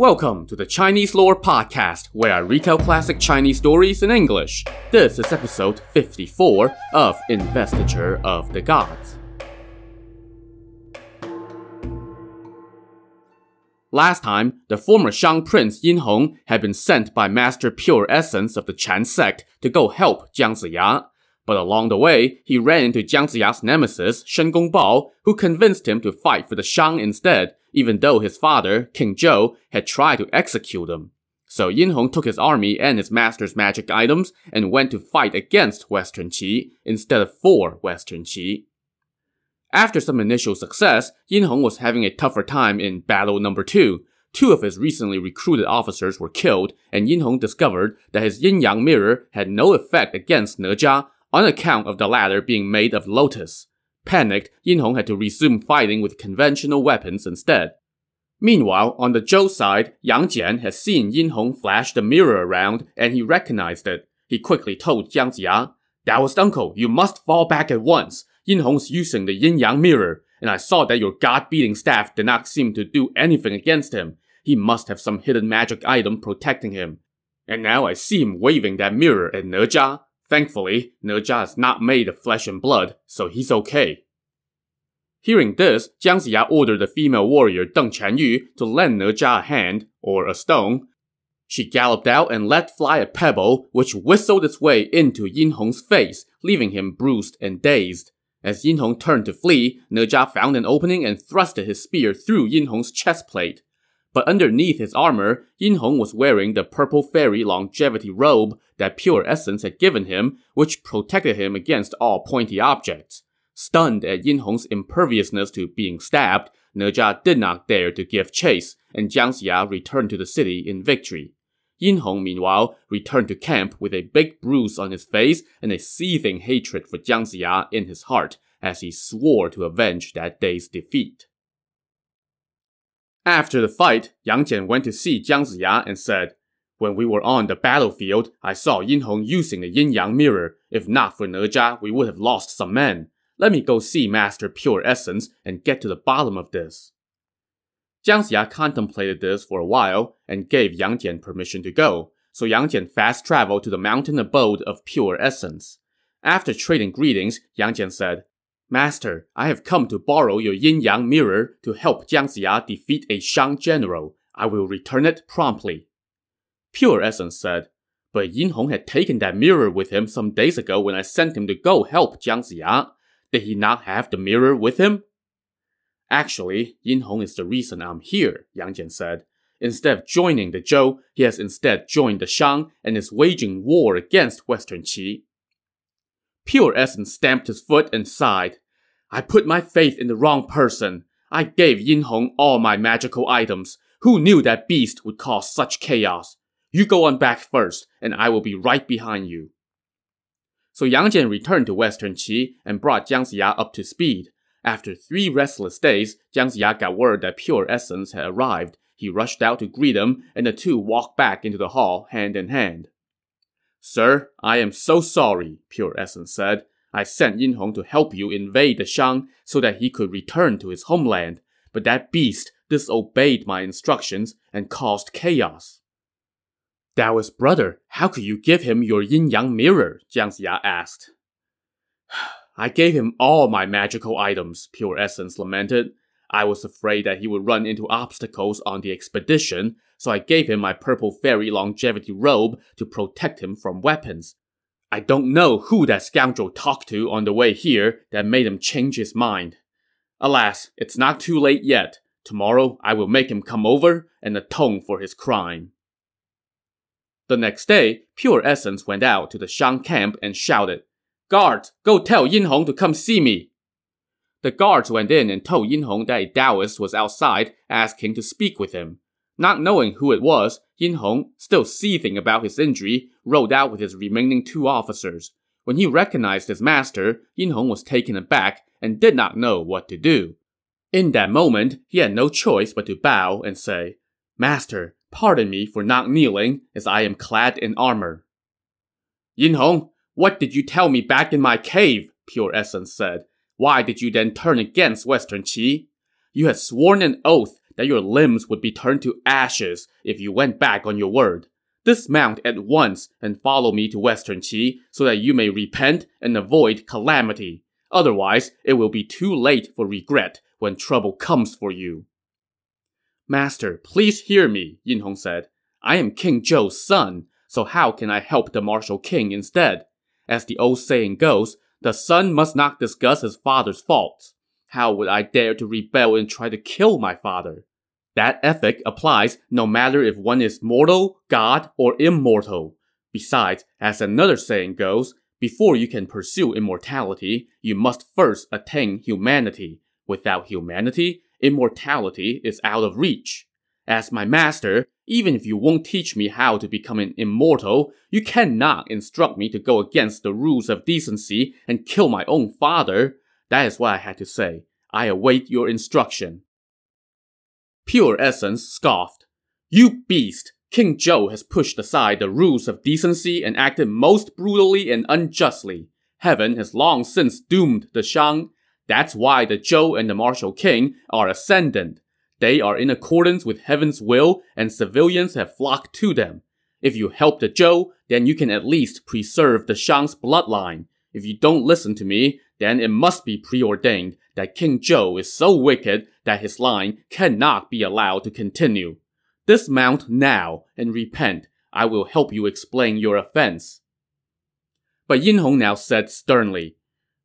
Welcome to the Chinese Lore Podcast, where I retell classic Chinese stories in English. This is episode 54 of Investiture of the Gods. Last time, the former Shang prince Yin Hong had been sent by Master Pure Essence of the Chan sect to go help Jiang Ziya. But along the way, he ran into Jiang Ziya's nemesis, Shen Gongbao, who convinced him to fight for the Shang instead even though his father, King Zhou, had tried to execute him. So Yin Hong took his army and his master's magic items and went to fight against Western Qi instead of for Western Qi. After some initial success, Yin Hong was having a tougher time in battle number two. Two of his recently recruited officers were killed, and Yin Hong discovered that his yin yang mirror had no effect against Ne Zha on account of the latter being made of lotus. Panicked, Yin Hong had to resume fighting with conventional weapons instead. Meanwhile, on the Zhou side, Yang Jian had seen Yin Hong flash the mirror around and he recognized it. He quickly told Jiang Ziya, Taoist uncle, you must fall back at once. Yin Hong's using the yin yang mirror, and I saw that your god beating staff did not seem to do anything against him. He must have some hidden magic item protecting him. And now I see him waving that mirror at Ne Zha. Thankfully, Zha is not made of flesh and blood, so he's okay. Hearing this, Jiang Ziya ordered the female warrior Deng Chanyu to lend Zha a hand, or a stone. She galloped out and let fly a pebble, which whistled its way into Yin Hong's face, leaving him bruised and dazed. As Yin Hong turned to flee, Zha found an opening and thrusted his spear through Yin Hong's chest plate but underneath his armor, Yin Hong was wearing the purple fairy longevity robe that Pure Essence had given him, which protected him against all pointy objects. Stunned at Yin Hong's imperviousness to being stabbed, Ne Zha did not dare to give chase, and Jiang Ziya returned to the city in victory. Yin Hong, meanwhile, returned to camp with a big bruise on his face and a seething hatred for Jiang Ziya in his heart as he swore to avenge that day's defeat. After the fight, Yang Jian went to see Jiang Ziya and said, When we were on the battlefield, I saw Yin Hong using the yin yang mirror. If not for Ne Zha, we would have lost some men. Let me go see Master Pure Essence and get to the bottom of this. Jiang Ziya contemplated this for a while and gave Yang Jian permission to go, so Yang Jian fast traveled to the mountain abode of Pure Essence. After trading greetings, Yang Jian said, Master, I have come to borrow your yin yang mirror to help Jiang Ziya defeat a Shang general. I will return it promptly. Pure Essence said, But Yin Hong had taken that mirror with him some days ago when I sent him to go help Jiang Ziya. Did he not have the mirror with him? Actually, Yin Hong is the reason I'm here, Yang Jian said. Instead of joining the Zhou, he has instead joined the Shang and is waging war against Western Qi. Pure Essence stamped his foot and sighed. I put my faith in the wrong person. I gave Yin Hong all my magical items. Who knew that beast would cause such chaos? You go on back first, and I will be right behind you. So Yang Jian returned to Western Qi and brought Jiang Ziya up to speed. After three restless days, Jiang Ziya got word that Pure Essence had arrived. He rushed out to greet him, and the two walked back into the hall hand in hand. Sir, I am so sorry, Pure Essence said. I sent Yin Hong to help you invade the Shang so that he could return to his homeland, but that beast disobeyed my instructions and caused chaos. Taoist brother, how could you give him your yin yang mirror? Jiang Ziya asked. I gave him all my magical items, Pure Essence lamented. I was afraid that he would run into obstacles on the expedition, so I gave him my purple fairy longevity robe to protect him from weapons. I don't know who that scoundrel talked to on the way here that made him change his mind. Alas, it's not too late yet. Tomorrow I will make him come over and atone for his crime. The next day, Pure Essence went out to the Shang camp and shouted, Guards, go tell Yin Hong to come see me. The guards went in and told Yin Hong that a Taoist was outside asking to speak with him. Not knowing who it was, Yin Hong, still seething about his injury, rode out with his remaining two officers. When he recognized his master, Yin Hong was taken aback and did not know what to do. In that moment, he had no choice but to bow and say, Master, pardon me for not kneeling, as I am clad in armor. Yin Hong, what did you tell me back in my cave? Pure Essence said. Why did you then turn against Western Qi? You had sworn an oath that your limbs would be turned to ashes if you went back on your word. Dismount at once and follow me to Western Qi so that you may repent and avoid calamity. Otherwise, it will be too late for regret when trouble comes for you. Master, please hear me, Yin Hong said. I am King Zhou's son, so how can I help the martial king instead? As the old saying goes, the son must not discuss his father's faults. How would I dare to rebel and try to kill my father? That ethic applies no matter if one is mortal, god, or immortal. Besides, as another saying goes, before you can pursue immortality, you must first attain humanity. Without humanity, immortality is out of reach. As my master, even if you won't teach me how to become an immortal, you cannot instruct me to go against the rules of decency and kill my own father. That is what I had to say. I await your instruction. Pure Essence scoffed. You beast! King Zhou has pushed aside the rules of decency and acted most brutally and unjustly. Heaven has long since doomed the Shang. That's why the Zhou and the martial king are ascendant. They are in accordance with heaven's will, and civilians have flocked to them. If you help the Zhou, then you can at least preserve the Shang's bloodline. If you don't listen to me, then it must be preordained that King Zhou is so wicked that his line cannot be allowed to continue. Dismount now and repent. I will help you explain your offense. But Yin Hong now said sternly,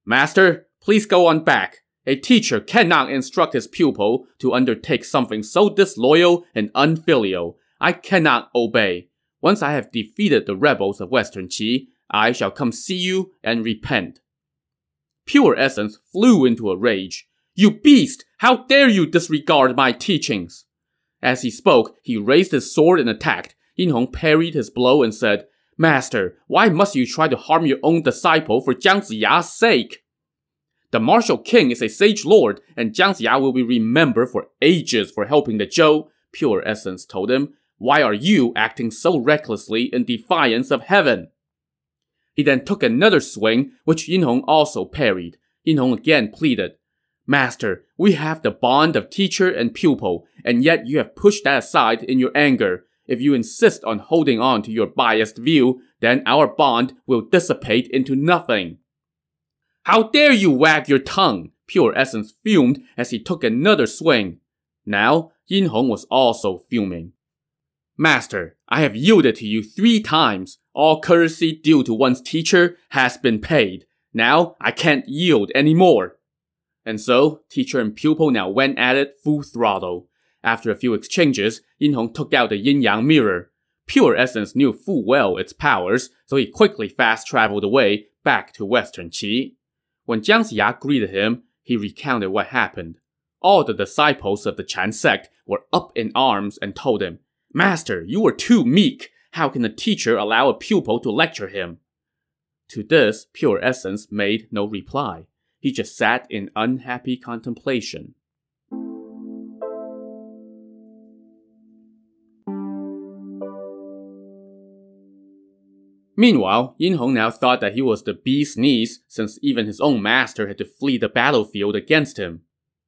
Master, please go on back. A teacher cannot instruct his pupil to undertake something so disloyal and unfilial. I cannot obey. Once I have defeated the rebels of Western Qi, I shall come see you and repent. Pure Essence flew into a rage. You beast! How dare you disregard my teachings! As he spoke, he raised his sword and attacked. Yin Hong parried his blow and said, Master, why must you try to harm your own disciple for Jiang Ziya's sake? The martial king is a sage lord, and Jiang Ziya will be remembered for ages for helping the Zhou, Pure Essence told him. Why are you acting so recklessly in defiance of heaven? He then took another swing, which Yin Hong also parried. Yin Hong again pleaded, Master, we have the bond of teacher and pupil, and yet you have pushed that aside in your anger. If you insist on holding on to your biased view, then our bond will dissipate into nothing. How dare you wag your tongue? Pure Essence fumed as he took another swing. Now, Yin Hong was also fuming. Master, I have yielded to you three times. All courtesy due to one's teacher has been paid. Now I can't yield anymore. And so, teacher and pupil now went at it full throttle. After a few exchanges, Yin Hong took out the yin yang mirror. Pure Essence knew full well its powers, so he quickly fast traveled away back to Western Qi. When Jiang Ziya greeted him, he recounted what happened. All the disciples of the Chan sect were up in arms and told him, Master, you were too meek. How can a teacher allow a pupil to lecture him? To this, Pure Essence made no reply. He just sat in unhappy contemplation. Meanwhile, Yin Hong now thought that he was the bee's knees since even his own master had to flee the battlefield against him.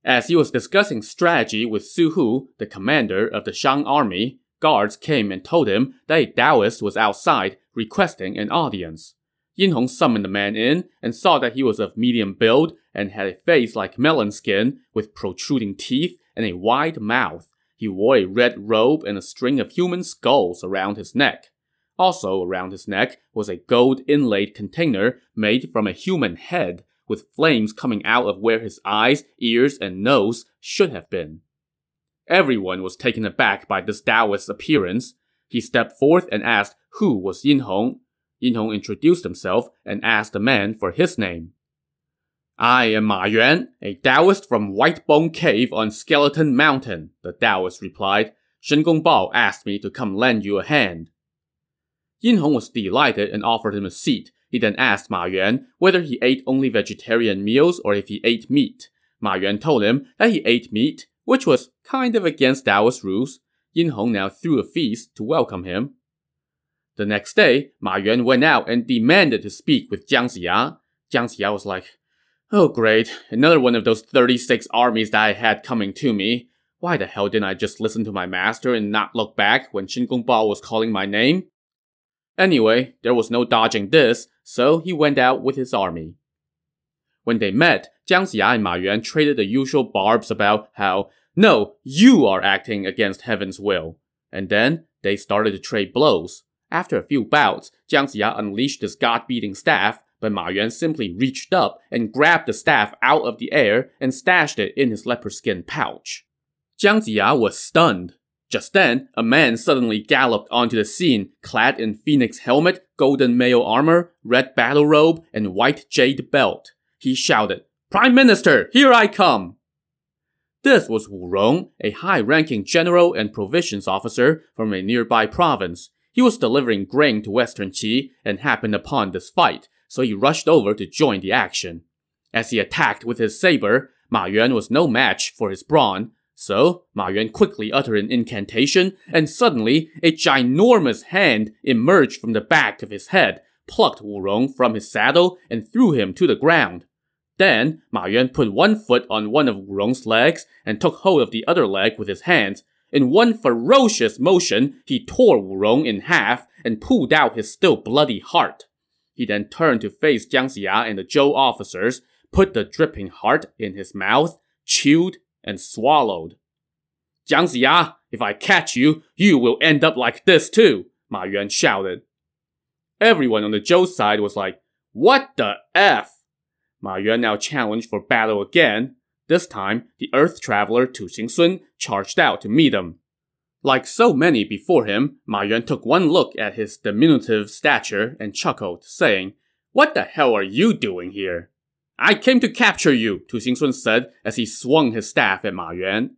As he was discussing strategy with Su Hu, the commander of the Shang army, Guards came and told him that a Taoist was outside requesting an audience. Yin Hong summoned the man in and saw that he was of medium build and had a face like melon skin with protruding teeth and a wide mouth. He wore a red robe and a string of human skulls around his neck. Also around his neck was a gold inlaid container made from a human head with flames coming out of where his eyes, ears, and nose should have been. Everyone was taken aback by this Taoist's appearance. He stepped forth and asked who was Yin Hong. Yin Hong introduced himself and asked the man for his name. I am Ma Yuan, a Taoist from White Bone Cave on Skeleton Mountain, the Taoist replied. Shen Gongbao asked me to come lend you a hand. Yin Hong was delighted and offered him a seat. He then asked Ma Yuan whether he ate only vegetarian meals or if he ate meat. Ma Yuan told him that he ate meat which was kind of against Taoist rules, Yin Hong now threw a feast to welcome him. The next day, Ma Yuan went out and demanded to speak with Jiang Ziya. Jiang Ziya was like, Oh great, another one of those 36 armies that I had coming to me. Why the hell didn't I just listen to my master and not look back when Shin Bao was calling my name? Anyway, there was no dodging this, so he went out with his army. When they met, Jiang Ziya and Ma Yuan traded the usual barbs about how, no, you are acting against heaven's will. And then they started to trade blows. After a few bouts, Jiang Ziya unleashed his god-beating staff, but Ma Yuan simply reached up and grabbed the staff out of the air and stashed it in his leopard skin pouch. Jiang Ziya was stunned. Just then, a man suddenly galloped onto the scene, clad in phoenix helmet, golden mail armor, red battle robe, and white jade belt. He shouted, Prime Minister, here I come! This was Wu Rong, a high-ranking general and provisions officer from a nearby province. He was delivering grain to Western Qi and happened upon this fight, so he rushed over to join the action. As he attacked with his saber, Ma Yuan was no match for his brawn, so Ma Yuan quickly uttered an incantation, and suddenly a ginormous hand emerged from the back of his head, plucked Wu Rong from his saddle, and threw him to the ground. Then Ma Yuan put one foot on one of Wu Rong's legs and took hold of the other leg with his hands. In one ferocious motion, he tore Wu Rong in half and pulled out his still bloody heart. He then turned to face Jiang Ziya and the Zhou officers, put the dripping heart in his mouth, chewed, and swallowed. Jiang Ziya, if I catch you, you will end up like this too, Ma Yuan shouted. Everyone on the Zhou side was like, What the F? Ma Yuan now challenged for battle again. This time, the Earth Traveler Tu Xingsun charged out to meet him. Like so many before him, Ma Yuan took one look at his diminutive stature and chuckled, saying, What the hell are you doing here? I came to capture you, Tu Xingsun said as he swung his staff at Ma Yuan.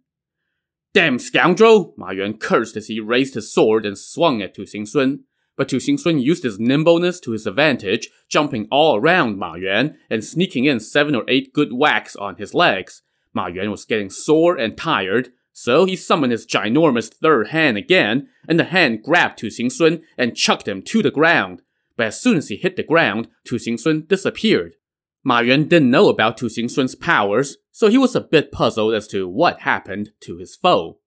Damn scoundrel! Ma Yuan cursed as he raised his sword and swung at Tu Xingsun. But Tu Xingsun used his nimbleness to his advantage, jumping all around Ma Yuan and sneaking in seven or eight good whacks on his legs. Ma Yuan was getting sore and tired, so he summoned his ginormous third hand again, and the hand grabbed Tu Xingsun and chucked him to the ground. But as soon as he hit the ground, Tu Xingsun disappeared. Ma Yuan didn't know about Tu Xingsun's powers, so he was a bit puzzled as to what happened to his foe.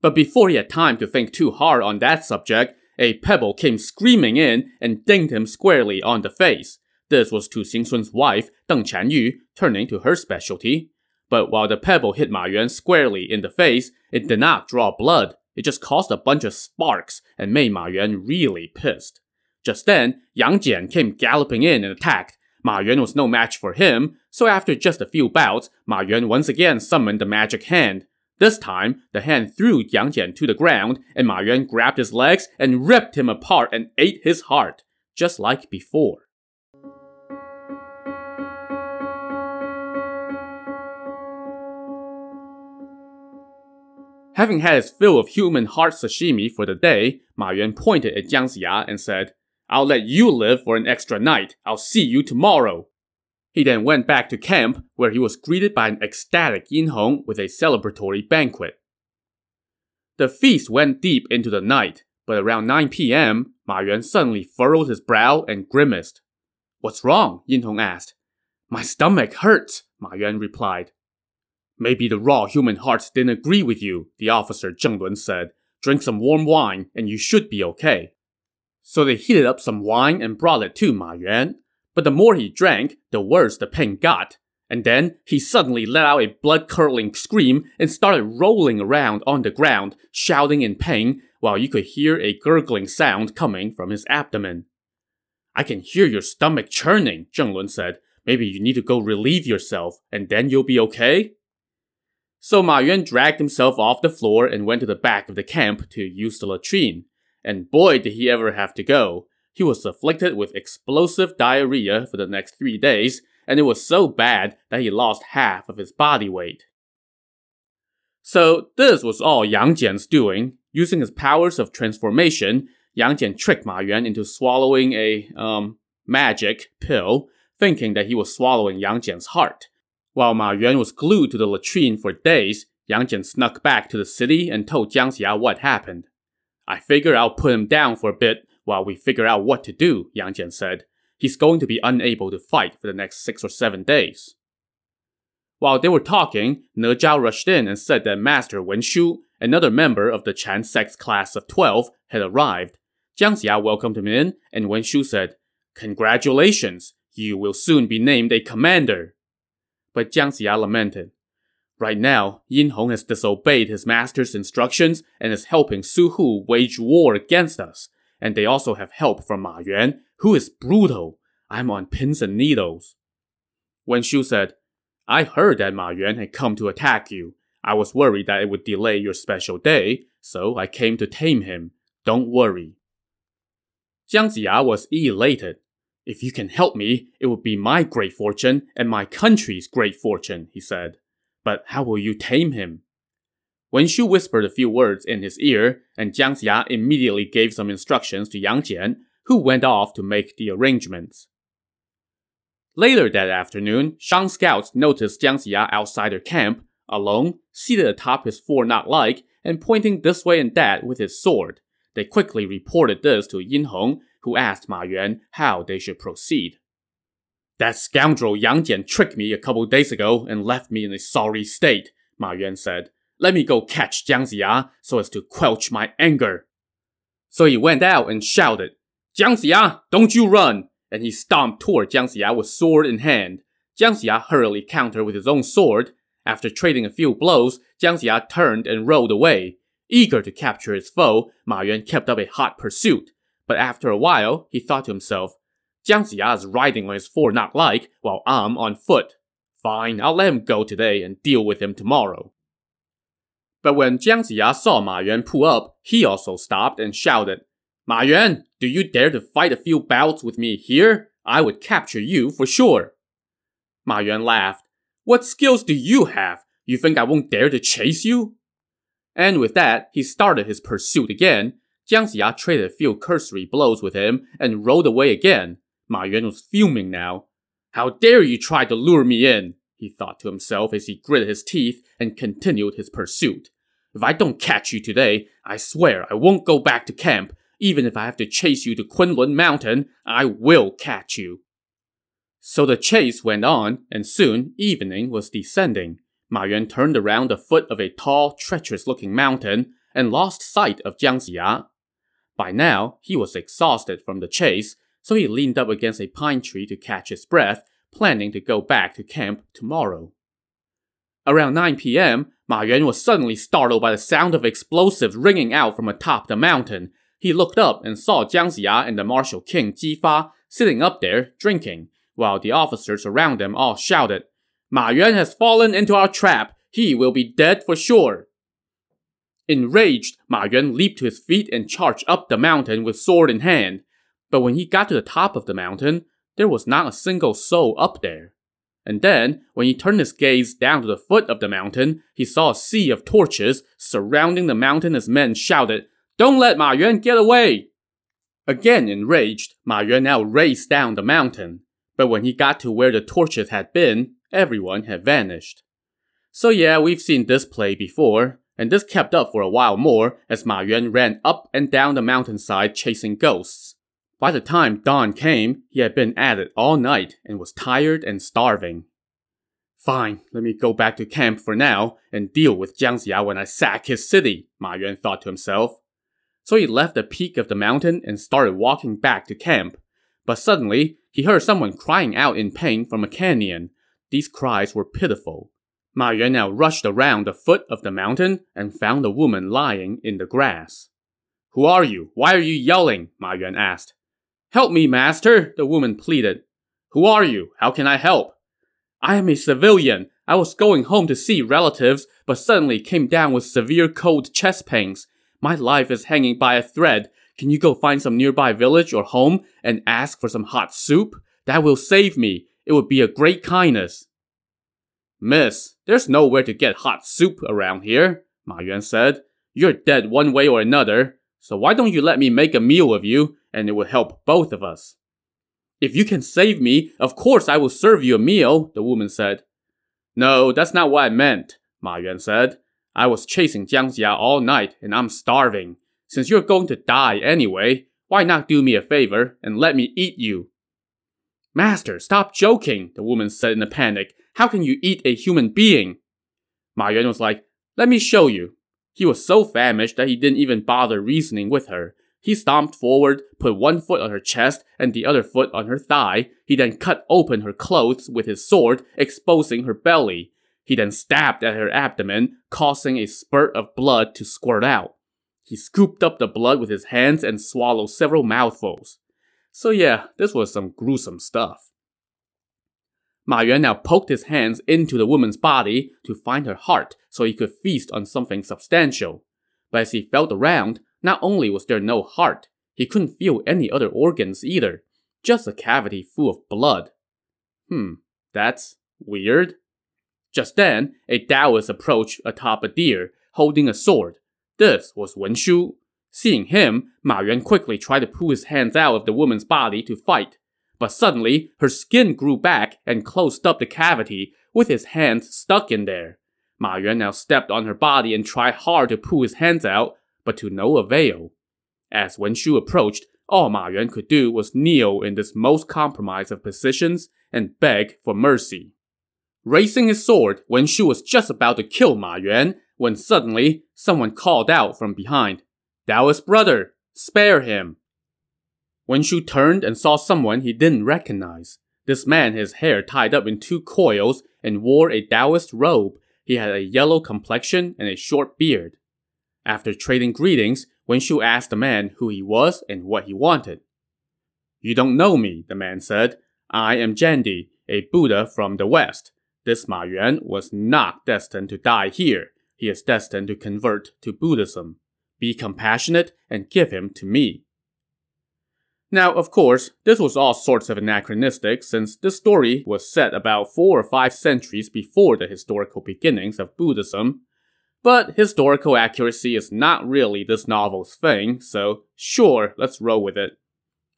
But before he had time to think too hard on that subject, a pebble came screaming in and dinged him squarely on the face. This was to Tu Xingsun's wife, Deng Chanyu, turning to her specialty. But while the pebble hit Ma Yuan squarely in the face, it did not draw blood. It just caused a bunch of sparks and made Ma Yuan really pissed. Just then, Yang Jian came galloping in and attacked, Ma Yuan was no match for him, so after just a few bouts, Ma Yuan once again summoned the magic hand. This time, the hand threw Yang Jian to the ground, and Ma Yuan grabbed his legs and ripped him apart and ate his heart, just like before. Having had his fill of human heart sashimi for the day, Ma Yuan pointed at Jiang Ziya and said, I'll let you live for an extra night. I'll see you tomorrow. He then went back to camp, where he was greeted by an ecstatic Yin Hong with a celebratory banquet. The feast went deep into the night, but around 9 p.m., Ma Yuan suddenly furrowed his brow and grimaced. What's wrong? Yin Hong asked. My stomach hurts, Ma Yuan replied. Maybe the raw human hearts didn't agree with you, the officer Zheng Lun said. Drink some warm wine, and you should be okay. So they heated up some wine and brought it to Ma Yuan. But the more he drank, the worse the pain got. And then he suddenly let out a blood curdling scream and started rolling around on the ground, shouting in pain, while you could hear a gurgling sound coming from his abdomen. I can hear your stomach churning, Zheng Lun said. Maybe you need to go relieve yourself, and then you'll be okay? So Ma Yuan dragged himself off the floor and went to the back of the camp to use the latrine and boy did he ever have to go. He was afflicted with explosive diarrhea for the next three days, and it was so bad that he lost half of his body weight. So this was all Yang Jian's doing. Using his powers of transformation, Yang Jian tricked Ma Yuan into swallowing a, um, magic pill, thinking that he was swallowing Yang Jian's heart. While Ma Yuan was glued to the latrine for days, Yang Jian snuck back to the city and told Jiang Ziya what happened. I figure I'll put him down for a bit while we figure out what to do, Yang Jian said. He's going to be unable to fight for the next six or seven days. While they were talking, Ne Zha rushed in and said that Master Wen Shu, another member of the Chan Sect's class of 12, had arrived. Jiang Ziya welcomed him in, and Wen Shu said, Congratulations, you will soon be named a commander. But Jiang Ziya lamented, Right now, Yin Hong has disobeyed his master's instructions and is helping Su Hu wage war against us. And they also have help from Ma Yuan, who is brutal. I'm on pins and needles. Wen Shu said, I heard that Ma Yuan had come to attack you. I was worried that it would delay your special day, so I came to tame him. Don't worry. Jiang Ziya was elated. If you can help me, it would be my great fortune and my country's great fortune, he said. But how will you tame him? Wen Shu whispered a few words in his ear, and Jiang Ziya immediately gave some instructions to Yang Jian, who went off to make the arrangements. Later that afternoon, Shang scouts noticed Jiang Ziya outside their camp, alone, seated atop his four-not-like, and pointing this way and that with his sword. They quickly reported this to Yin Hong, who asked Ma Yuan how they should proceed. That scoundrel Yang Jian tricked me a couple days ago and left me in a sorry state, Ma Yuan said. Let me go catch Jiang Ziya ah, so as to quelch my anger. So he went out and shouted, Jiang Ziya, ah, don't you run! And he stomped toward Jiang Ziya ah, with sword in hand. Jiang Ziya hurriedly countered with his own sword. After trading a few blows, Jiang Ziya turned and rode away. Eager to capture his foe, Ma Yuan kept up a hot pursuit. But after a while, he thought to himself, Jiang Ziya is riding on his four-not-like, while I'm on foot. Fine, I'll let him go today and deal with him tomorrow. But when Jiang Ziya saw Ma Yuan pull up, he also stopped and shouted, Ma Yuan, do you dare to fight a few bouts with me here? I would capture you for sure. Ma Yuan laughed. What skills do you have? You think I won't dare to chase you? And with that, he started his pursuit again. Jiang Ziya traded a few cursory blows with him and rode away again. Ma Yuan was fuming now. How dare you try to lure me in? He thought to himself as he gritted his teeth and continued his pursuit. If I don't catch you today, I swear I won't go back to camp. Even if I have to chase you to Kunlun Mountain, I will catch you. So the chase went on, and soon evening was descending. Ma Yuan turned around the foot of a tall, treacherous-looking mountain and lost sight of Jiang Ziya. By now, he was exhausted from the chase so he leaned up against a pine tree to catch his breath, planning to go back to camp tomorrow. Around 9 p.m., Ma Yuan was suddenly startled by the sound of explosives ringing out from atop the mountain. He looked up and saw Jiang Ziya and the martial king Ji Fa sitting up there drinking, while the officers around them all shouted, Ma Yuan has fallen into our trap. He will be dead for sure. Enraged, Ma Yuan leaped to his feet and charged up the mountain with sword in hand. But when he got to the top of the mountain, there was not a single soul up there. And then, when he turned his gaze down to the foot of the mountain, he saw a sea of torches surrounding the mountain as men shouted, Don't let Ma Yuan get away! Again enraged, Ma Yuan now raced down the mountain. But when he got to where the torches had been, everyone had vanished. So yeah, we've seen this play before, and this kept up for a while more as Ma Yuan ran up and down the mountainside chasing ghosts. By the time dawn came, he had been at it all night and was tired and starving. Fine, let me go back to camp for now and deal with Jiang Ziya when I sack his city, Ma Yuan thought to himself. So he left the peak of the mountain and started walking back to camp. But suddenly, he heard someone crying out in pain from a canyon. These cries were pitiful. Ma Yuan now rushed around the foot of the mountain and found a woman lying in the grass. Who are you? Why are you yelling? Ma Yuan asked. Help me, master, the woman pleaded. Who are you? How can I help? I am a civilian. I was going home to see relatives, but suddenly came down with severe cold chest pains. My life is hanging by a thread. Can you go find some nearby village or home and ask for some hot soup? That will save me. It would be a great kindness. Miss, there's nowhere to get hot soup around here, Ma Yuan said. You're dead one way or another, so why don't you let me make a meal of you and it will help both of us. If you can save me, of course I will serve you a meal, the woman said. No, that's not what I meant, Ma Yuan said. I was chasing Jiang Ziya all night and I'm starving. Since you're going to die anyway, why not do me a favor and let me eat you? Master, stop joking, the woman said in a panic. How can you eat a human being? Ma Yuan was like, Let me show you. He was so famished that he didn't even bother reasoning with her. He stomped forward, put one foot on her chest and the other foot on her thigh. He then cut open her clothes with his sword, exposing her belly. He then stabbed at her abdomen, causing a spurt of blood to squirt out. He scooped up the blood with his hands and swallowed several mouthfuls. So yeah, this was some gruesome stuff. Ma Yuan now poked his hands into the woman's body to find her heart so he could feast on something substantial. But as he felt around, not only was there no heart, he couldn't feel any other organs either, just a cavity full of blood. Hmm, that's weird. Just then, a Taoist approached atop a deer, holding a sword. This was Wen Shu. Seeing him, Ma Yuan quickly tried to pull his hands out of the woman's body to fight, but suddenly, her skin grew back and closed up the cavity, with his hands stuck in there. Ma Yuan now stepped on her body and tried hard to pull his hands out, but to no avail. As Wen Shu approached, all Ma Yuan could do was kneel in this most compromised of positions and beg for mercy. Raising his sword, Wen Shu was just about to kill Ma Yuan when suddenly someone called out from behind, Taoist brother, spare him. Wen Shu turned and saw someone he didn't recognize. This man had his hair tied up in two coils and wore a Taoist robe. He had a yellow complexion and a short beard. After trading greetings, Wen Shu asked the man who he was and what he wanted. You don't know me, the man said. I am Zhunti, a Buddha from the West. This Ma Yuan was not destined to die here. He is destined to convert to Buddhism. Be compassionate and give him to me. Now, of course, this was all sorts of anachronistic since this story was set about four or five centuries before the historical beginnings of Buddhism. But historical accuracy is not really this novel's thing, so sure, let's roll with it.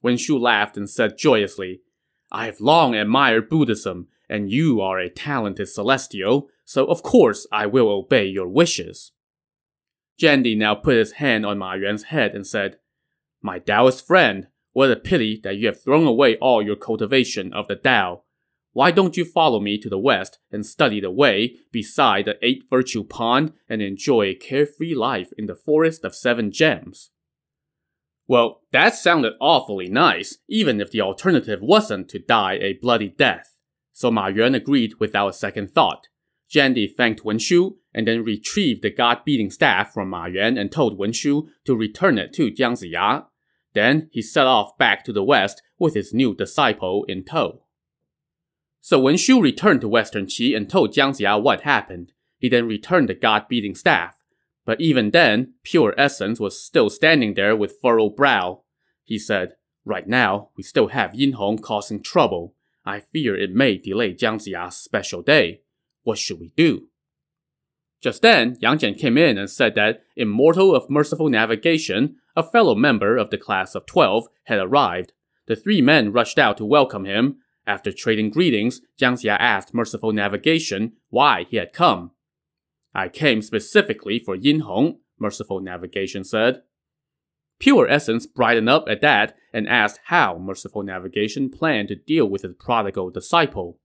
Wen Shu laughed and said joyously, I have long admired Buddhism, and you are a talented celestial, so of course I will obey your wishes. Zhunti now put his hand on Ma Yuan's head and said, My Taoist friend, what a pity that you have thrown away all your cultivation of the Tao. Why don't you follow me to the west and study the way beside the Eight Virtue Pond and enjoy a carefree life in the Forest of Seven Gems? Well, that sounded awfully nice, even if the alternative wasn't to die a bloody death. So Ma Yuan agreed without a second thought. Zhunti thanked Wen Shu and then retrieved the god-beating staff from Ma Yuan and told Wen Shu to return it to Jiang Ziya. Then he set off back to the west with his new disciple in tow. So Wen Shu returned to Western Qi and told Jiang Ziya what happened, he then returned the god-beating staff. But even then, Pure Essence was still standing there with furrowed brow. He said, Right now, we still have Yin Hong causing trouble. I fear it may delay Jiang Ziya's special day. What should we do? Just then, Yang Jian came in and said that Immortal of Merciful Navigation a fellow member of the class of 12 had arrived. The three men rushed out to welcome him. After trading greetings, Jiang Ziya asked Merciful Navigation why he had come. I came specifically for Yin Hong, Merciful Navigation said. Pure Essence brightened up at that and asked how Merciful Navigation planned to deal with his prodigal disciple.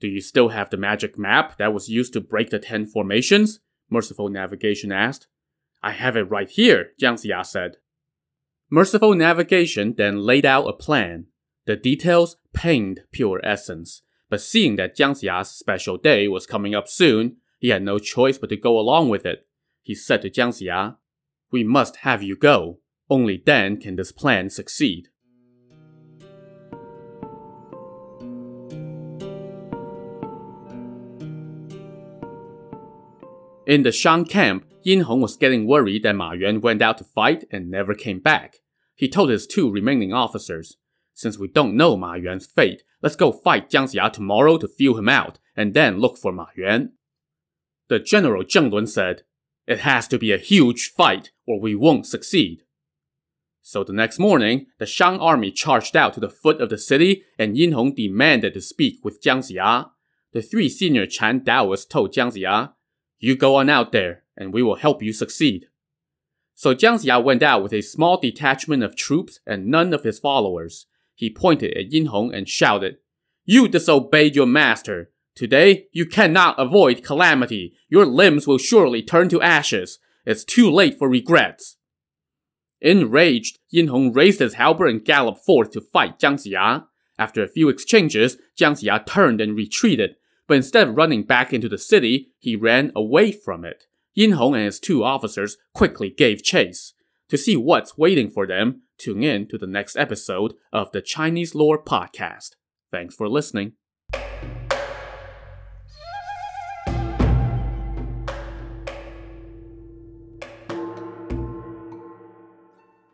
Do you still have the magic map that was used to break the ten formations? Merciful Navigation asked. I have it right here, Jiang Ziya said. Merciful Navigation then laid out a plan. The details pained Pure Essence, but seeing that Jiang Ziya's special day was coming up soon, he had no choice but to go along with it. He said to Jiang Ziya, We must have you go. Only then can this plan succeed. In the Shang camp, Yin Hong was getting worried that Ma Yuan went out to fight and never came back. He told his two remaining officers, Since we don't know Ma Yuan's fate, let's go fight Jiang Ziya tomorrow to feel him out, and then look for Ma Yuan. The general Zheng Lun said, It has to be a huge fight, or we won't succeed. So the next morning, the Shang army charged out to the foot of the city, and Yin Hong demanded to speak with Jiang Ziya. The three senior Chan Daoists told Jiang Ziya, You go on out there and we will help you succeed. So Jiang Ziya went out with a small detachment of troops and none of his followers. He pointed at Yin Hong and shouted, You disobeyed your master. Today, you cannot avoid calamity. Your limbs will surely turn to ashes. It's too late for regrets. Enraged, Yin Hong raised his halberd and galloped forth to fight Jiang Ziya. After a few exchanges, Jiang Ziya turned and retreated, but instead of running back into the city, he ran away from it. Yin Hong and his two officers quickly gave chase. To see what's waiting for them, tune in to the next episode of the Chinese Lore Podcast. Thanks for listening.